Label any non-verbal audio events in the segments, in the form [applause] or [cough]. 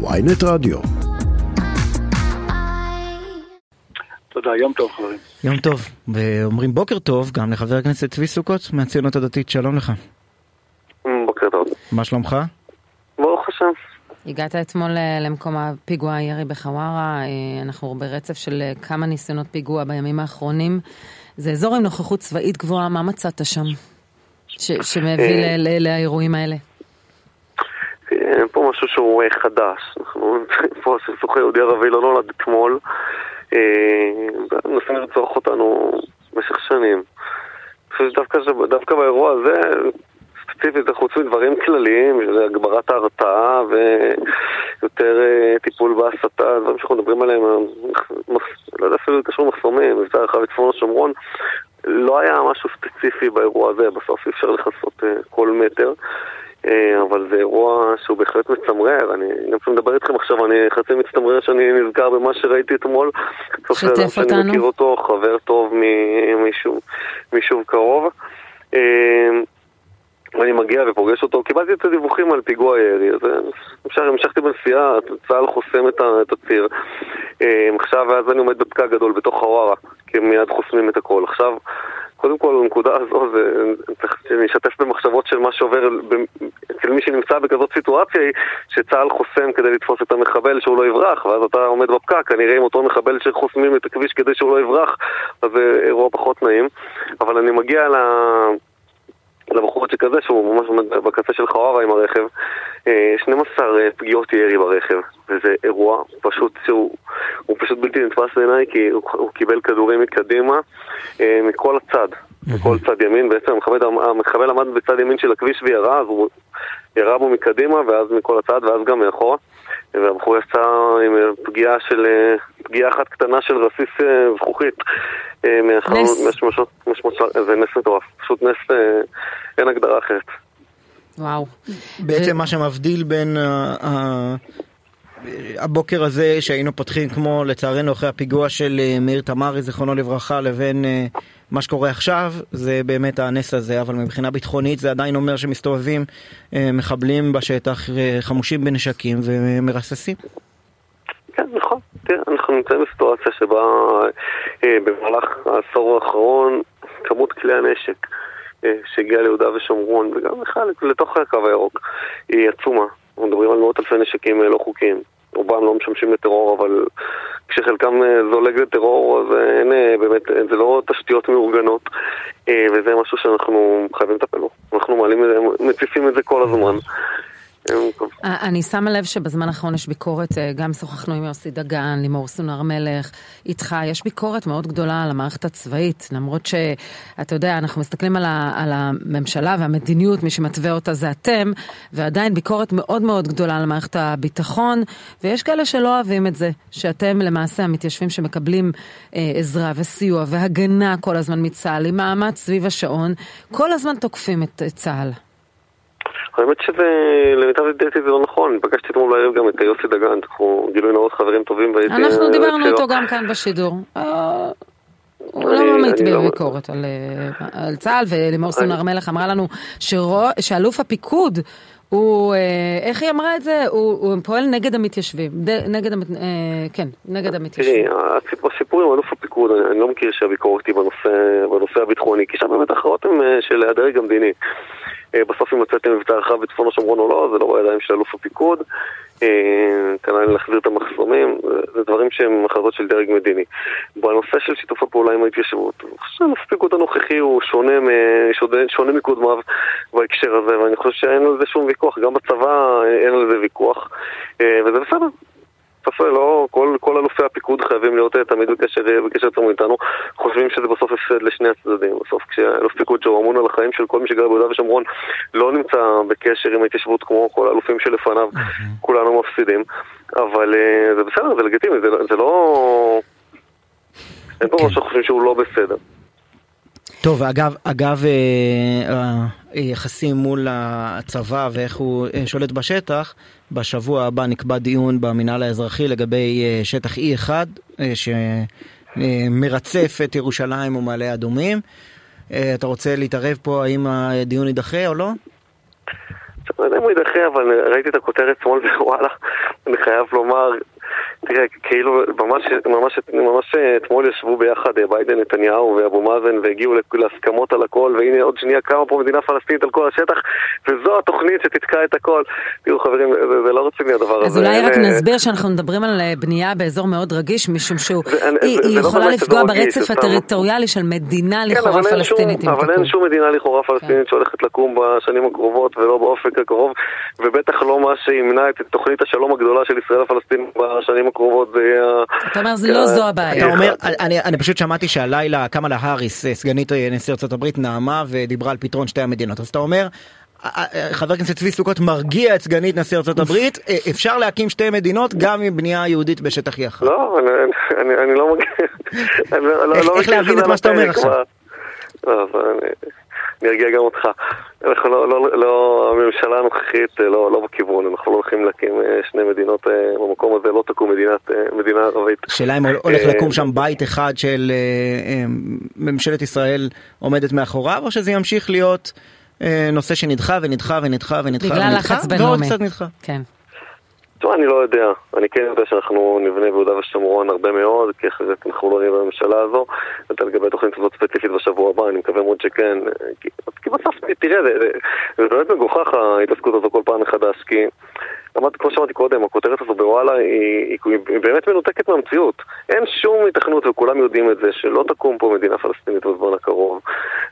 ויינט רדיו. תודה, יום טוב חברים. יום טוב, ואומרים בוקר טוב גם לחבר הכנסת צבי סוכות מהציונות הדתית, שלום לך. בוקר טוב. מה שלומך? ברוך השם. הגעת אתמול אה, למקום הפיגוע הירי בחווארה, אה, אנחנו ברצף של אה, כמה ניסיונות פיגוע בימים האחרונים. זה אזור עם נוכחות צבאית גבוהה, מה מצאת שם? ש- שמביא לאירועים האלה. משהו שהוא אה, חדש. אנחנו, [laughs] פה הסכסוך היהודי ערבי לא נולד אתמול. אה, מנסים לרצוח אותנו במשך שנים. אני חושב שדווקא באירוע הזה, ספציפית, חוץ מדברים כלליים, שזה הגברת ההרתעה ויותר אה, טיפול בהסתה, דברים שאנחנו מדברים עליהם, אה, לא יודע אפילו קשור למחסומים, מבצע הרחב בצפון השומרון, לא היה משהו ספציפי באירוע הזה, בסוף אי אפשר לכסות אה, כל מטר. אה, אבל זה אירוע שהוא בהחלט מצמרר, אני גם מדבר איתכם עכשיו, אני חצי מצטמרר שאני נזכר במה שראיתי אתמול. אדם שתף אותנו. מכיר אותו, חבר טוב מ- מיישוב- מיישוב קרוב. אה, ואני מגיע ופוגש אותו, קיבלתי את הדיווחים על פיגוע ירי, אז אה, אפשר, המשכתי בנסיעה, צה"ל חוסם את הציר. אה, עכשיו, ואז אני עומד בפקק גדול בתוך חווארה, כי הם מיד חוסמים את הכל. עכשיו, קודם כל, בנקודה הזו, זה, צריך שאני אשתף במחשבות של מה שעובר אצל מי שנמצא בכזאת סיטואציה, היא שצה"ל חוסם כדי לתפוס את המחבל שהוא לא יברח, ואז אתה עומד בפקק, כנראה עם אותו מחבל שחוסמים את הכביש כדי שהוא לא יברח, אז זה אירוע פחות נעים. אבל אני מגיע ל... לבחורות שכזה, שהוא ממש עומד בקצה של חווארה עם הרכב, אה, 12 אה, פגיעות ירי ברכב, וזה אירוע פשוט שהוא הוא פשוט בלתי נתפס בעיניי, כי הוא, הוא קיבל כדורים מקדימה, אה, מכל הצד, מכל צד ימין, בעצם המחבל, המחבל עמד בצד ימין של הכביש וירה, אז הוא ירה בו מקדימה, ואז מכל הצד, ואז גם מאחורה, והבחור יצא עם אה, פגיעה של, אה, פגיעה אחת קטנה של רסיס אה, זכוכית. אה, נס. זה נס מטורף, פשוט נס, אה, אין הגדרה אחרת. וואו. בעצם מה שמבדיל בין הבוקר הזה שהיינו פותחים כמו לצערנו אחרי הפיגוע של אה, מאיר תמרי זיכרונו לברכה לבין אה, מה שקורה עכשיו זה באמת הנס הזה אבל מבחינה ביטחונית זה עדיין אומר שמסתובבים אה, מחבלים בשטח חמושים בנשקים ומרססים. כן, נכון. תראה, אנחנו נמצאים בסיטואציה שבה במהלך העשור האחרון כמות כלי הנשק שהגיעה ליהודה ושומרון וגם בכלל לתוך הקו הירוק היא עצומה. אנחנו מדברים על מאות אלפי נשקים אה, לא חוקיים. רובם לא משמשים לטרור, אבל כשחלקם אה, זולג לטרור, אז אין אה, באמת, זה לא תשתיות מאורגנות, וזה משהו שאנחנו חייבים לטפל בו. אנחנו מעלים את זה, מציפים את זה כל הזמן. אני שמה לב שבזמן האחרון יש ביקורת, אה, גם שוחחנו עם יוסי דגן, לימור סונר מלך, איתך, יש ביקורת מאוד גדולה על המערכת הצבאית, למרות שאתה יודע, אנחנו מסתכלים על, ה, על הממשלה והמדיניות, מי שמתווה אותה זה אתם, ועדיין ביקורת מאוד מאוד גדולה על מערכת הביטחון, ויש כאלה שלא אוהבים את זה, שאתם למעשה המתיישבים שמקבלים אה, עזרה וסיוע והגנה כל הזמן מצה"ל, עם מאמץ סביב השעון, כל הזמן תוקפים את צה"ל. האמת שזה, למיטב ידיעתי זה לא נכון, פגשתי אתמול בערב גם את יוסי דגן, אנחנו גילוי נאות חברים טובים והייתי... אנחנו אה, דיברנו שלו. איתו גם כאן בשידור. אה, הוא לא אני לא- בביקורת על, אה, על צה"ל, ולימור סון הר מלך אמרה לנו שאלוף הפיקוד הוא, איך היא אמרה את זה? הוא, הוא פועל נגד המתיישבים. ד- נגד, המת- אה, כן, נגד המתיישבים. תראי, הסיפור- הסיפור עם אלוף הפיקוד, אני, אני לא מכיר שהביקורת היא בנושא, בנושא הביטחוני, כי שם באמת ההכרעות הן אה, של הדרג המדיני. אה, בסוף אם יצאתם מבצע רחב בצפון השומרון או לא, זה לא בידיים של אלוף הפיקוד. אה, כנראה להחזיר את המחסומים, זה- דברים שהם החלטות של דרג מדיני. בנושא של שיתוף הפעולה עם ההתיישבות, אני חושב שאלוף הפיקוד הנוכחי הוא שונה, שונה, שונה מקודמיו בהקשר הזה, ואני חושב שאין על זה שום ויכוח, גם בצבא אין על זה ויכוח, וזה בסדר. בסוף לא, כל, כל אלופי הפיקוד חייבים להיות אה, תמיד בקשר, בקשר צמוד איתנו, חושבים שזה בסוף הפסד לשני הצדדים. בסוף כשאלוף פיקוד שהוא אמון על החיים של כל מי שגר ביהודה ושומרון לא נמצא בקשר עם ההתיישבות כמו כל האלופים שלפניו, כולנו מפסידים. אבל אה, זה בסדר, זה לגיטימי, זה, זה לא... אין פה כן. משהו שחושבים שהוא לא בסדר. טוב, אגב, אגב אה, היחסים מול הצבא ואיך הוא אה, שולט בשטח, בשבוע הבא נקבע דיון במינהל האזרחי לגבי אה, שטח E1 אה, שמרצף את ירושלים ומעלה אדומים. אה, אתה רוצה להתערב פה האם הדיון יידחה או לא? לא יודע אם הוא יידחה, אבל ראיתי את הכותרת אתמול [laughs] בוואלה, אני חייב לומר, תראה, כאילו, ממש, ממש, ממש אתמול ישבו ביחד אה, ביידן, נתניהו ואבו מאזן והגיעו להסכמות על הכל, והנה עוד שנייה קמה פה מדינה פלסטינית על כל השטח, וזו התוכנית שתתקע את הכל. תראו חברים, זה, זה לא רציני הדבר אז הזה. אז אולי רק אה, נסביר שאנחנו מדברים על אה, בנייה באזור מאוד רגיש, משום שהיא זה- זה- זה לא יכולה באמת לפגוע ברצף זה הטריטוריאלי של מדינה כן, לכאורה שום- פלסטינית, אם אבל. אין שום מדינה לכאורה פלסטינית שהולכת לקום בשנים הקרובות ולא באופק הקרוב, ובטח לא מה שימנע את תוכנית השלום הגדולה של ישראל הפלסטינית בשנים הקרובות, זה יהיה... ה- אתה אומר, זה לא זו הבעיה. אתה אומר, אני, אני פשוט שמעתי שהלילה קמאלה האריס, אה, סגנית אה, נשיא ארצות הברית, נאמה ודיברה על פתרון שתי המדינות. אז אתה אומר, אה, אה, חבר הכנסת צבי סוכות מרגיע את סגנית נשיא ארצות הברית, אה, אפשר להקים שתי מדינות גם עם בנייה יהודית בשטח יחד. לא, אני, אני, אני לא מגיע... לא- לא- איך- לא מכיר להבין את מה שאתה אומר עכשיו? אני- ארגיע גם אותך. אנחנו לא, לא, לא, הממשלה הנוכחית אה, לא, לא בכיוון, אנחנו לא הולכים להקים אה, שני מדינות אה, במקום הזה, לא תקום מדינת, מדינה ערבית. השאלה אם הולך לקום שם בית אחד של ממשלת ישראל עומדת מאחוריו, או שזה ימשיך להיות נושא שנדחה ונדחה ונדחה ונדחה בגלל ונדחה, ועוד. קצת נדחה. כן. תשמע, אני לא יודע. אני כן יודע שאנחנו נבנה ביהודה ושומרון הרבה מאוד, כי אחרת אנחנו לא נהיה בממשלה הזו. ואתה לגבי התוכנית הזאת ספציפית בשבוע הבא, אני מקווה מאוד שכן. כי, כי בסוף, תראה, זה, זה, זה באמת מגוחך ההתעסקות הזו כל פעם מחדש, כי... אמרת, כמו שאמרתי קודם, הכותרת הזו בוואלה היא, היא, היא באמת מנותקת מהמציאות. אין שום היתכנות, וכולם יודעים את זה, שלא תקום פה מדינה פלסטינית בזמן הקרוב.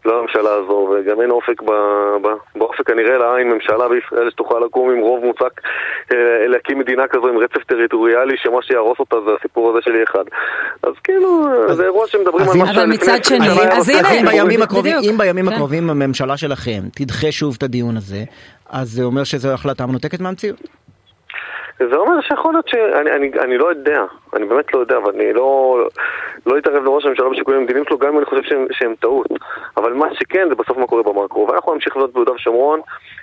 לא הממשלה הזו, וגם אין אופק ב, ב, באופק הנראה לעין ממשלה בישראל שתוכל לקום עם רוב מוצק אה, להקים מדינה כזו עם רצף טריטוריאלי, שמה שיהרוס אותה זה הסיפור הזה של אחד. אז כאילו, זה אירוע שמדברים אז על מה אבל שלפני מצד 20 שני, אז. הנה, אז בימים. אם בימים כן. הקרובים הממשלה שלכם תדחה שוב את הדיון הזה, אז זה אומר שזו החלטה מנותקת מהמציאות. זה אומר שיכול להיות שאני אני, אני לא יודע, אני באמת לא יודע, ואני לא, לא אתערב לראש הממשלה בשיקולים המדיניים שלו, גם אם אני חושב שהם, שהם טעות. אבל מה שכן, זה בסוף מה קורה במקרו. ואנחנו נמשיך להיות ביהודה ושומרון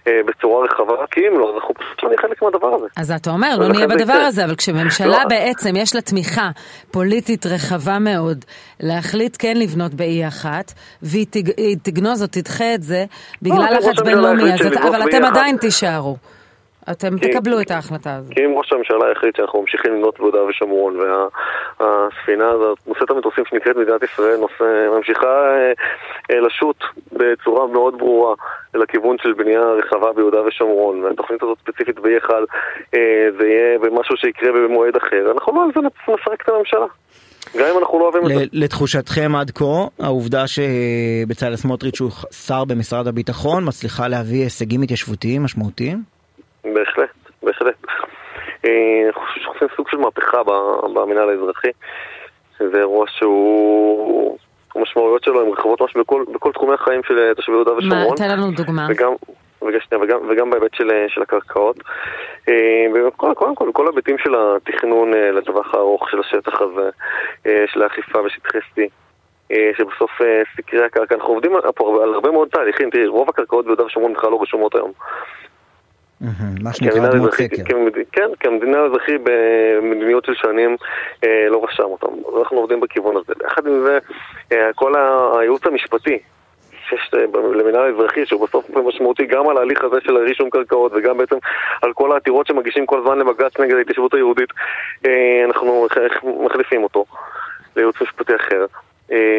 אה, בצורה רחבה, כי אם לא, אנחנו פשוט לא נהיה חלק מהדבר הזה. אז אתה אומר, לא נהיה בדבר יקרה. הזה, אבל כשממשלה לא. בעצם יש לה תמיכה פוליטית רחבה מאוד להחליט כן לבנות באי אחת, והיא תג- תגנוז או תדחה את זה בגלל לא, לחץ בינלאומי, אבל אתם. עדיין תישארו. אתם כי- תקבלו את ההחלטה הזאת. כי אם ראש הממשלה החליט שאנחנו ממשיכים לבנות ביהודה ושומרון והספינה הזאת, נושאת המטוסים שנקראת מדינת ישראל, נושא, ממשיכה אה, אה, לשוט בצורה מאוד ברורה לכיוון של בנייה רחבה ביהודה ושומרון והתוכנית הזאת ספציפית ב-E1 אה, זה יהיה במשהו שיקרה במועד אחר, אנחנו לא על זה נפרק את הממשלה גם אם אנחנו לא אוהבים את זה. לתחושתכם עד כה, העובדה שבצלאל סמוטריץ' הוא שר במשרד הביטחון מצליחה להביא הישגים התיישבותיים משמעותיים? בהחלט, בהחלט. אה, שאנחנו עושים סוג של מהפכה במינהל האזרחי. זה אירוע שהוא... המשמעויות שלו הן רחבות ממש בכל, בכל תחומי החיים של אה, תושבי יהודה מה, ושומרון. תן לנו דוגמה. וגם, וגם, וגם, וגם בהיבט של, אה, של הקרקעות. קודם כל, כל ההיבטים של התכנון לטווח הארוך של השטח הזה, של האכיפה בשטחי C. שבסוף סקרי הקרקע, אנחנו עובדים פה על הרבה מאוד תהליכים, תראי, רוב הקרקעות ביהודה ושומרון בכלל לא רשומות היום. מהמם, מה כי שנקרא המדינה אדמות האזרחי, סקר. כמד- כן, כי המדינה האזרחי במדיניות של שנים אה, לא רשם אותם. אנחנו עובדים בכיוון הזה. יחד עם זה, אה, כל הייעוץ המשפטי שיש אה, למינהל האזרחי, שהוא בסוף משמעותי גם על ההליך הזה של רישום קרקעות וגם בעצם על כל העתירות שמגישים כל הזמן לבג"ץ נגד ההתיישבות היהודית, אנחנו מח- מחליפים אותו לייעוץ משפטי אחר,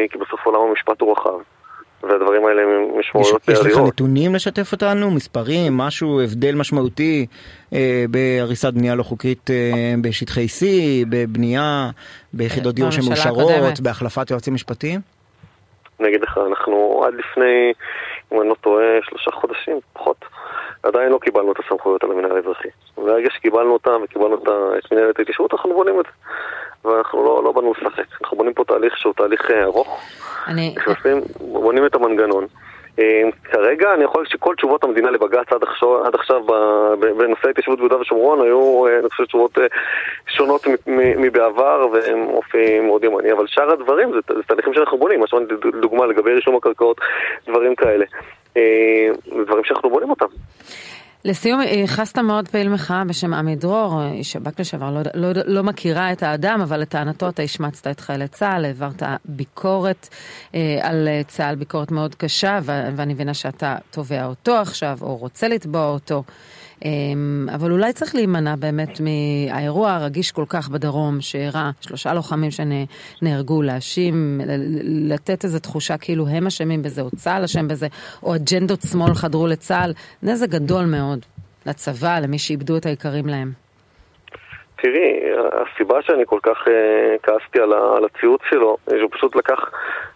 כי בסוף עולם המשפט הוא רחב. והדברים האלה הם יש, משמעויות יש לך אדירות. נתונים לשתף אותנו? מספרים? משהו, הבדל משמעותי אה, בהריסת בנייה לא חוקית אה, בשטחי C, בבנייה, ביחידות דיור בממשלה שמאושרות. בהחלפת יועצים משפטיים? אני אגיד לך, אנחנו עד לפני, אם אני לא טועה, שלושה חודשים, פחות, עדיין לא קיבלנו את הסמכויות על המינהל האזרחי. ברגע שקיבלנו אותם וקיבלנו את מנהלת ההתיישבות, אנחנו בונים את זה. ואנחנו לא, לא באנו לשחק. אנחנו בונים פה תהליך שהוא תהליך אה, ארוך, אני, נכנסים, בונים את המנגנון. אה, כרגע אני יכול שכל תשובות המדינה לבג"ץ עד עכשיו, עד עכשיו בנושא ההתיישבות ביהודה ושומרון היו, אה, אני חושב, תשובות שונות מבעבר והם אופי מאוד ימני, אבל שאר הדברים זה, זה תהליכים שאנחנו בונים, שאמרתי דוגמה לגבי רישום הקרקעות, דברים כאלה. דברים שאנחנו בונים אותם. לסיום, ייחסת מאוד פעיל מחאה בשם עמי דרור, איש שב"כ לשעבר, לא, לא, לא מכירה את האדם, אבל לטענתו אתה השמצת את חיילי צה"ל, העברת ביקורת אה, על אה, צה"ל, ביקורת מאוד קשה, ו- ואני מבינה שאתה תובע אותו עכשיו, או רוצה לתבוע אותו. אמ, אבל אולי צריך להימנע באמת מהאירוע הרגיש כל כך בדרום, שאירע שלושה לוחמים שנהרגו, להאשים, לתת איזו תחושה כאילו הם אשמים בזה, או צה"ל אשם בזה, או אג'נדות שמאל חדרו לצה"ל, נזק גדול מאוד לצבא, למי שאיבדו את היקרים להם. תראי, הסיבה שאני כל כך uh, כעסתי על, הציוץ שלו, שהוא פשוט לקח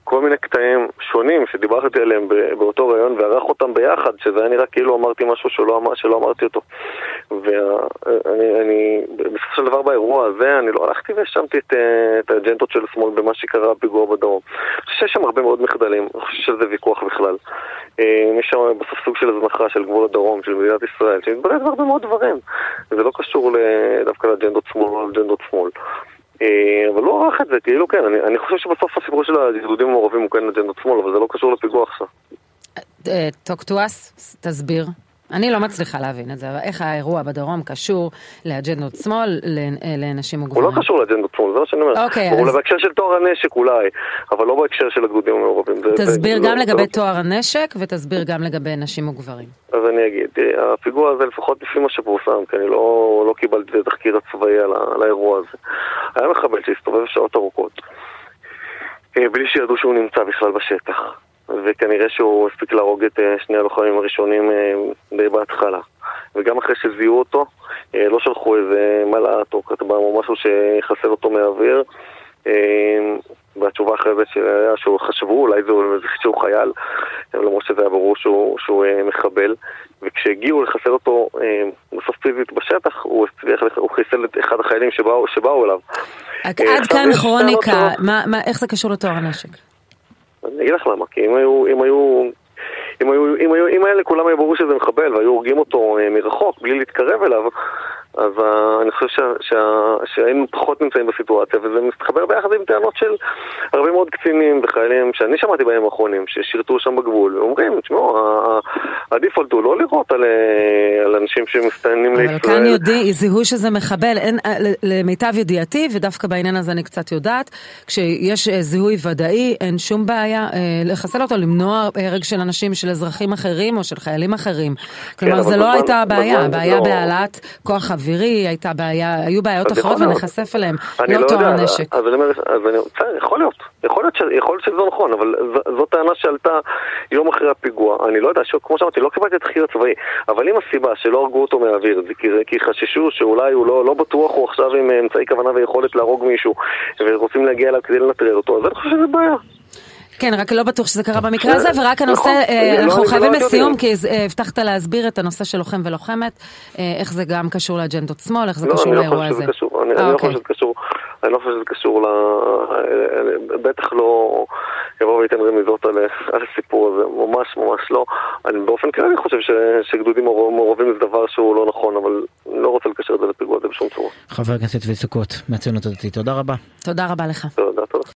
כל מיני קטעים שונים שדיברתי עליהם באותו ראיון וערך אותם ביחד, שזה היה נראה כאילו אמרתי משהו שלא, שלא אמרתי אותו. ואני, בסופו של דבר באירוע הזה, אני לא הלכתי והאשמתי את, אה, את האג'נדות של השמאל במה שקרה בפיגוע בדרום. אני חושב שיש שם הרבה מאוד מחדלים, אני חושב שזה ויכוח בכלל. אה, יש שם בסוף סוג של הזנחה של גבול הדרום, של מדינת ישראל, שמתברר בהרבה מאוד דברים. זה לא קשור דווקא לאג'נדות שמאל או לאג'נדות שמאל. אה, אבל לא ערך את זה, כאילו כן, אני, אני חושב שבסוף הסיפור של היהודים המעורבים הוא כן אג'נדות שמאל, אבל זה לא קשור לפיגוע עכשיו. us, תסביר. אני לא מצליחה להבין את זה, אבל איך האירוע בדרום קשור לאג'נדות שמאל, לנשים וגברים? הוא לא קשור לאג'נדות שמאל, זה מה שאני אומר. אוקיי, אז... הוא בהקשר של טוהר הנשק אולי, אבל לא בהקשר של הגדודים המעורבים. תסביר גם לגבי טוהר הנשק, ותסביר גם לגבי נשים וגברים. אז אני אגיד, הפיגוע הזה לפחות לפי מה שפורסם, כי אני לא, לא קיבלתי את התחקיר הצבאי על, על האירוע הזה. היה מחבל שהסתובב שעות ארוכות, אה, בלי שידעו שהוא נמצא בכלל בשטח. וכנראה שהוא הספיק להרוג את אה, שני הלוחמים הראשונים אה, די בהתחלה. וגם אחרי שזיהו אותו, אה, לא שלחו איזה מל"ט או כתבה או משהו שיחסל אותו מהאוויר. והתשובה אחרי זה שהיה שהוא חשבו, אולי זה שהוא חייל, למרות שזה היה ברור שהוא, שהוא מחבל. וכשהגיעו לחסל אותו בסוף פיזית בשטח, הוא, הצליח, הוא חיסל את אחד החיילים שבאו, שבאו אליו. עד כאן כרוניקה, מה, מה, איך זה קשור לתואר הנשק? אני אגיד לך למה, כי אם היו, אם היו, אם היו, אם היו, אם האלה כולם היו ברור שזה מחבל והיו הורגים אותו אה, מרחוק בלי להתקרב אליו, אז uh, אני חושב שה, שה, שהיינו פחות נמצאים בסיטואציה, וזה מתחבר ביחד עם טענות של הרבה מאוד קצינים וחיילים שאני שמעתי בימים האחרונים, ששירתו שם בגבול, ואומרים, תשמעו, הדיפולט הוא לא לראות על, אה, על אנשים שמסתננים לישראל. אבל כאן יודעים, זיהו שזה מחבל, אין, אה, למיטב ידיעתי, ודווקא בעניין הזה אני קצת יודעת, כשיש זיהוי ודאי, אין שום בעיה אה, לחסל אותו, למנוע הרג של אנשים, של אזרחים אחרים או של חיילים אחרים. כלומר, כן, זה לא הייתה הבעיה, הבעיה לא... בהעלאת כוח אוויר. אווירי, הייתה בעיה, היו בעיות אחרות ונחשף אליהם, לא טוהר הנשק. אז אני אומר, אז אני, יכול להיות, יכול להיות, יכול להיות שזה לא נכון, אבל זו טענה שעלתה יום אחרי הפיגוע. אני לא יודע, כמו שאמרתי, לא קיבלתי את התחקיר הצבאי, אבל אם הסיבה שלא הרגו אותו מהאוויר זה כי חששו שאולי הוא לא, לא בטוח הוא עכשיו עם אמצעי כוונה ויכולת להרוג מישהו, ורוצים להגיע אליו כדי לנטרל אותו, אז אני חושב שזה בעיה. כן, רק לא בטוח שזה קרה במקרה הזה, ורק הנושא, נכון. אה, לא, אנחנו חייבים לא לסיום, כי אה, הבטחת להסביר את הנושא של לוחם ולוחמת, אה, איך זה גם קשור לאג'נדות שמאל, איך זה לא, קשור לאירוע הזה. אני לא חושב שזה קשור, אני לא חושב שזה קשור ל... בטח לא יבוא וייתן רמיזות על הסיפור הזה, ממש ממש לא. אני באופן כללי חושב שגדודים מעורבים זה דבר שהוא לא נכון, אבל אני לא רוצה לקשר את זה לפיגוע הזה בשום צורה. חבר הכנסת צבי סוכות, מהציונות הדתית, תודה רבה. תודה רבה לך.